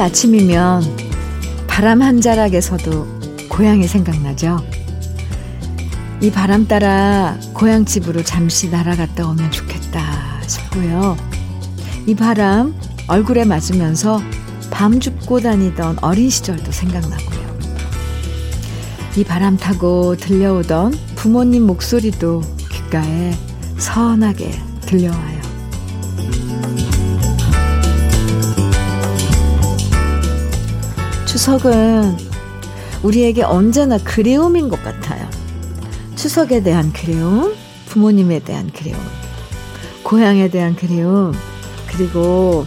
아침이면 바람 한 자락에서도 고향이 생각나죠. 이 바람 따라 고향집으로 잠시 날아갔다 오면 좋겠다 싶고요. 이 바람 얼굴에 맞으면서 밤 줍고 다니던 어린 시절도 생각나고요. 이 바람 타고 들려오던 부모님 목소리도 귓가에 선하게 들려와요. 추석은 우리에게 언제나 그리움인 것 같아요. 추석에 대한 그리움, 부모님에 대한 그리움, 고향에 대한 그리움, 그리고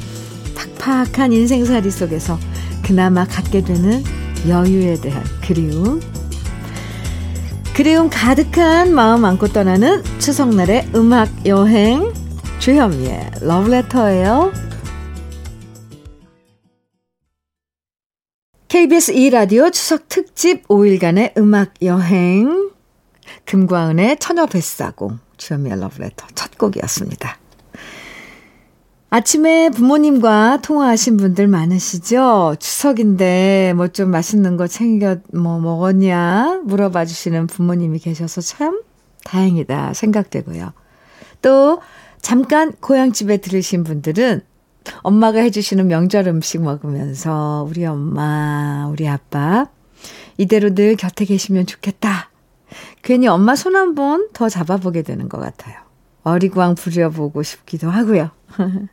팍팍한 인생살이 속에서 그나마 갖게 되는 여유에 대한 그리움. 그리움 가득한 마음 안고 떠나는 추석날의 음악 여행 주현미의 러브레터예요. KBS 2라디오 추석 특집 5일간의 음악 여행 금과은의 처녀 뱃사공 주현미의 러브레터 첫 곡이었습니다. 아침에 부모님과 통화하신 분들 많으시죠? 추석인데 뭐 좀 맛있는 거 챙겨 뭐 먹었냐 물어봐 주시는 부모님이 계셔서 참 다행이다 생각되고요. 또 잠깐 고향집에 들으신 분들은 엄마가 해주시는 명절 음식 먹으면서 우리 엄마, 우리 아빠 이대로 늘 곁에 계시면 좋겠다. 괜히 엄마 손 한 번 더 잡아보게 되는 것 같아요. 어리광 부려보고 싶기도 하고요.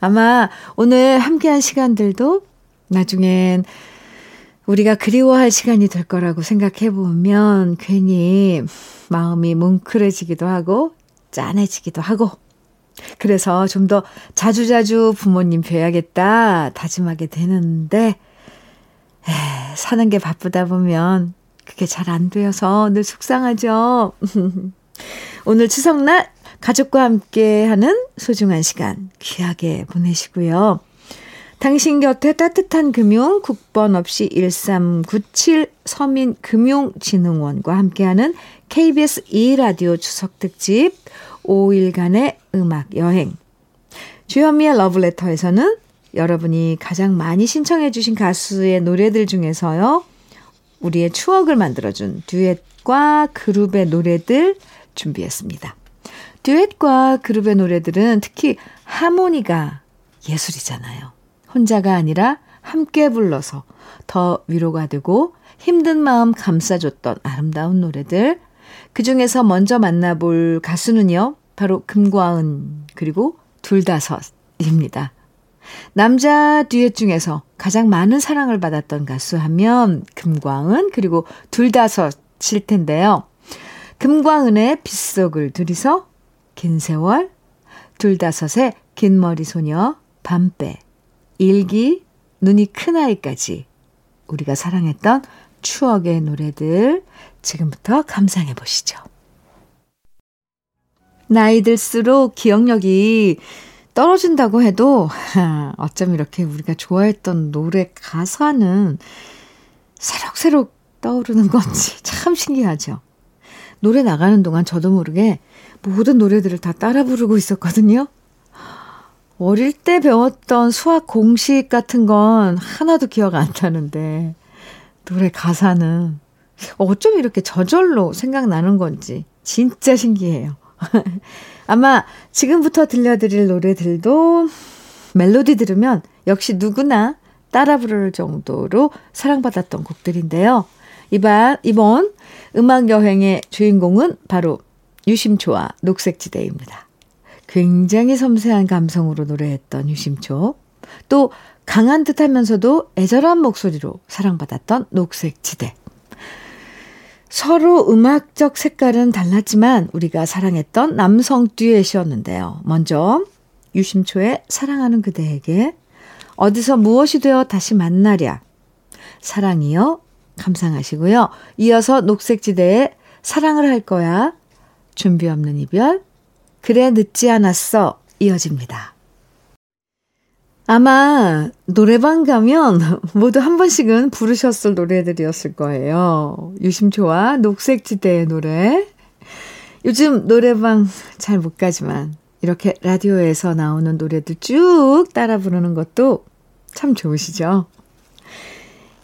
아마 오늘 함께한 시간들도 나중엔 우리가 그리워할 시간이 될 거라고 생각해 보면 괜히 마음이 뭉클해지기도 하고 짠해지기도 하고 그래서 좀 더 자주자주 부모님 뵈야겠다 다짐하게 되는데 에, 사는 게 바쁘다 보면 그게 잘 안 되어서 늘 속상하죠. 오늘 추석날 가족과 함께 하는 소중한 시간 귀하게 보내시고요. 당신 곁에 따뜻한 금융 국번 없이 1397 서민금융진흥원과 함께하는 KBS 2라디오 추석 특집 5일간의 음악 여행. 주현미의 러브레터에서는 여러분이 가장 많이 신청해 주신 가수의 노래들 중에서요. 우리의 추억을 만들어준 듀엣과 그룹의 노래들 준비했습니다. 듀엣과 그룹의 노래들은 특히 하모니가 예술이잖아요. 혼자가 아니라 함께 불러서 더 위로가 되고 힘든 마음 감싸줬던 아름다운 노래들. 그 중에서 먼저 만나볼 가수는요, 바로 금과은, 그리고 둘다섯입니다. 남자 듀엣 중에서 가장 많은 사랑을 받았던 가수 하면 금광은 그리고 둘다섯일 텐데요. 금광은의 빗속을 둘이서 긴 세월, 둘다섯의 긴 머리 소녀, 밤배, 일기, 눈이 큰 아이까지 우리가 사랑했던 추억의 노래들 지금부터 감상해 보시죠. 나이 들수록 기억력이 떨어진다고 해도 어쩜 이렇게 우리가 좋아했던 노래 가사는 새록새록 떠오르는 건지 참 신기하죠. 노래 나가는 동안 저도 모르게 모든 노래들을 다 따라 부르고 있었거든요. 어릴 때 배웠던 수학 공식 같은 건 하나도 기억 안 나는데, 노래 가사는 어쩜 이렇게 저절로 생각나는 건지 진짜 신기해요. 아마 지금부터 들려드릴 노래들도 멜로디 들으면 역시 누구나 따라 부를 정도로 사랑받았던 곡들인데요. 이번, 이번 음악 여행의 주인공은 바로 유심초와 녹색지대입니다. 굉장히 섬세한 감성으로 노래했던 유심초. 또 강한 듯 하면서도 애절한 목소리로 사랑받았던 녹색지대. 서로 음악적 색깔은 달랐지만 우리가 사랑했던 남성 듀엣이었는데요. 먼저 유심초의 사랑하는 그대에게 어디서 무엇이 되어 다시 만나랴. 사랑이여 감상하시고요. 이어서 녹색지대의 사랑을 할 거야. 준비 없는 이별. 그래 늦지 않았어. 이어집니다. 아마 노래방 가면 모두 한 번씩은 부르셨을 노래들이었을 거예요. 유심초와 녹색지대의 노래. 요즘 노래방 잘 못 가지만 이렇게 라디오에서 나오는 노래들 쭉 따라 부르는 것도 참 좋으시죠?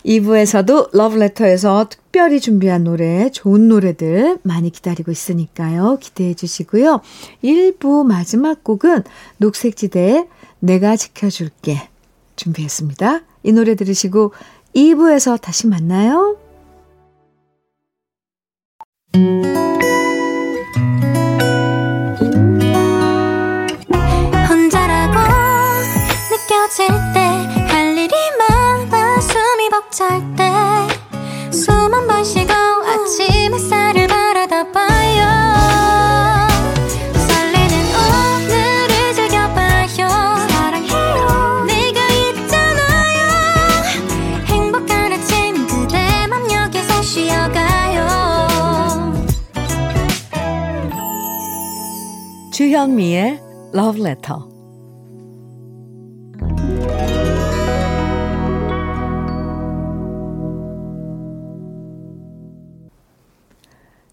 2부에서도 러브레터에서 특별히 준비한 노래, 좋은 노래들 많이 기다리고 있으니까요. 기대해 주시고요. 1부 마지막 곡은 녹색지대의 내가 지켜줄게 준비했습니다. 이 노래 들으시고 2부에서 다시 만나요. 주현미의 Love Letter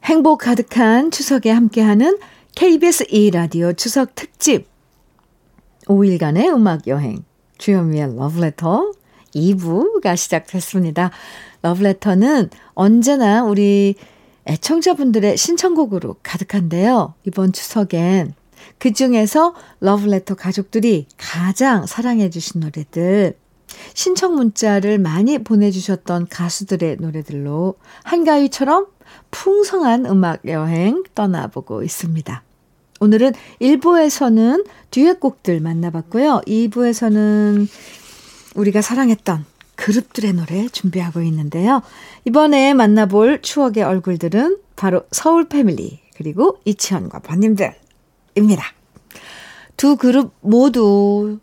행복 가득한 추석에 함께하는 KBS 2라디오 추석 특집 5일간의 음악 여행 주현미의 러브레터 2부가 시작됐습니다. 러브레터는 언제나 우리 애청자분들의 신청곡으로 가득한데요. 이번 추석엔 그 중에서 러브레터 가족들이 가장 사랑해 주신 노래들 신청 문자를 많이 보내주셨던 가수들의 노래들로 한가위처럼 풍성한 음악 여행 떠나보고 있습니다. 오늘은 1부에서는 듀엣곡들 만나봤고요. 2부에서는 우리가 사랑했던 그룹들의 노래 준비하고 있는데요. 이번에 만나볼 추억의 얼굴들은 바로 서울 패밀리 그리고 이치현과 번님들 입니다. 두 그룹 모두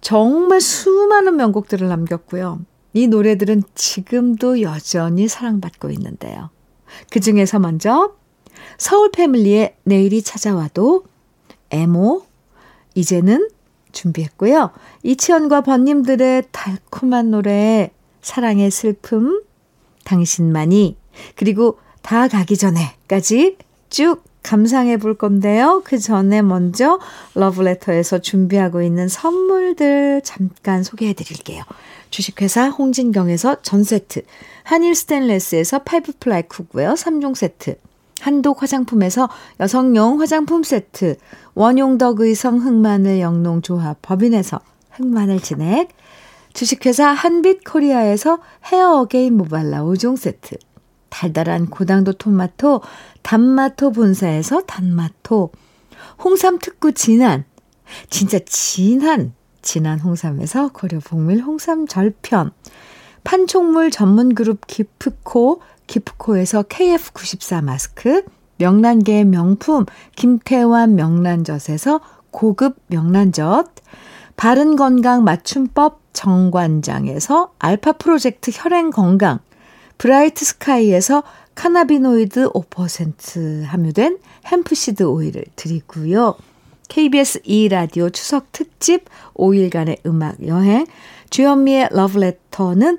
정말 수많은 명곡들을 남겼고요. 이 노래들은 지금도 여전히 사랑받고 있는데요. 그 중에서 먼저 서울 패밀리의 내일이 찾아와도 에모 이제는 준비했고요. 이치현과 벗님들의 달콤한 노래 사랑의 슬픔 당신만이 그리고 다 가기 전에까지 쭉 감상해 볼 건데요. 그 전에 먼저 러브레터에서 준비하고 있는 선물들 잠깐 소개해 드릴게요. 주식회사 홍진경에서 전 세트, 한일 스텐레스에서 five ply cookware 3종 세트, 한독 화장품에서 여성용 화장품 세트, 원용덕 의성 흑마늘 영농조합 법인에서 흑마늘 진액, 주식회사 한빛 코리아에서 헤어 어게인 모발라 5종 세트, 달달한 고당도 토마토 단마토 본사에서 단마토. 홍삼 특구 진한 진짜 진한 진한 홍삼에서 고려 봉밀 홍삼 절편. 판촉물 전문 그룹 기프코 기프코에서 KF94 마스크. 명란계의 명품 김태환 명란젓에서 고급 명란젓. 바른 건강 맞춤법 정관장에서 알파 프로젝트 혈행 건강 브라이트 스카이에서 cannabinoid 5% 함유된 hempseed 오일을 드리고요. KBS 2라디오 추석 특집 5일간의 음악 여행 주현미의 러브레터는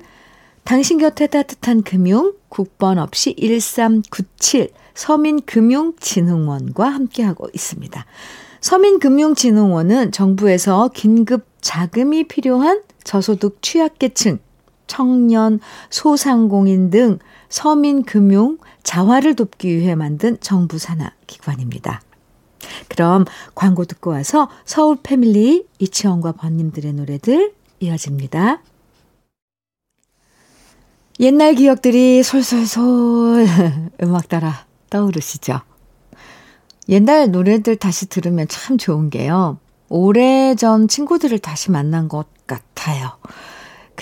당신 곁에 따뜻한 금융 국번 없이 1397 서민금융진흥원과 함께하고 있습니다. 서민금융진흥원은 정부에서 긴급 자금이 필요한 저소득 취약계층 청년, 소상공인 등 서민 금융 자활을 돕기 위해 만든 정부 산하 기관입니다. 그럼 광고 듣고 와서 서울 패밀리 이치원과 번님들의 노래들 이어집니다. 옛날 기억들이 솔솔솔 음악 따라 떠오르시죠? 옛날 노래들 다시 들으면 참 좋은 게요. 오래전 친구들을 다시 만난 것 같아요.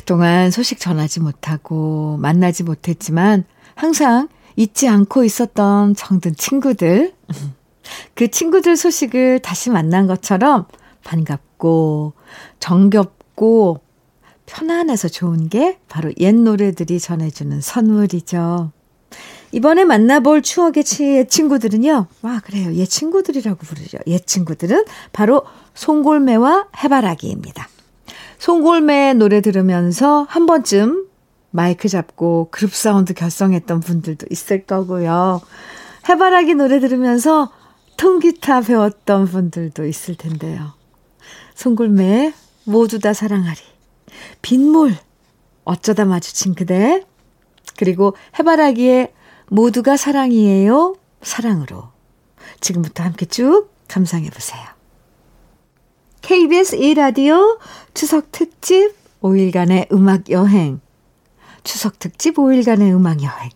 그동안 소식 전하지 못하고 만나지 못했지만 항상 잊지 않고 있었던 정든 친구들. 그 친구들 소식을 다시 만난 것처럼 반갑고 정겹고 편안해서 좋은 게 바로 옛 노래들이 전해주는 선물이죠. 이번에 만나볼 추억의 옛 친구들은요. 와, 그래요. 옛 친구들이라고 부르죠. 옛 친구들은 바로 송골매와 해바라기입니다. 송골매 노래 들으면서 한 번쯤 마이크 잡고 그룹 사운드 결성했던 분들도 있을 거고요. 해바라기 노래 들으면서 통기타 배웠던 분들도 있을 텐데요. 송골매 모두 다 사랑하리. 빗물, 어쩌다 마주친 그대, 그리고 해바라기에 모두가 사랑이에요. 사랑으로. 지금부터 함께 쭉 감상해 보세요. KBS 1라디오 추석 특집 5일간의 음악 여행. 추석 특집 5일간의 음악 여행.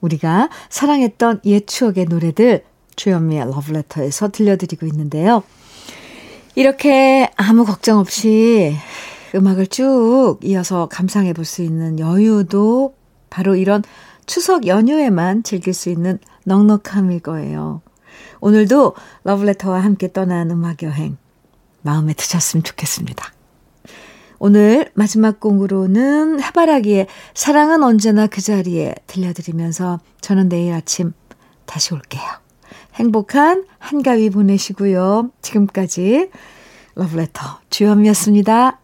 우리가 사랑했던 옛 추억의 노래들 주현미의 러브레터에서 들려드리고 있는데요. 이렇게 아무 걱정 없이 음악을 쭉 이어서 감상해 볼 수 있는 여유도 바로 이런 추석 연휴에만 즐길 수 있는 넉넉함일 거예요. 오늘도 러브레터와 함께 떠난 음악 여행 마음에 드셨으면 좋겠습니다. 오늘 마지막 곡으로는 해바라기의 사랑은 언제나 그 자리에 들려드리면서 저는 내일 아침 다시 올게요. 행복한 한가위 보내시고요. 지금까지 러브레터 주현미였습니다.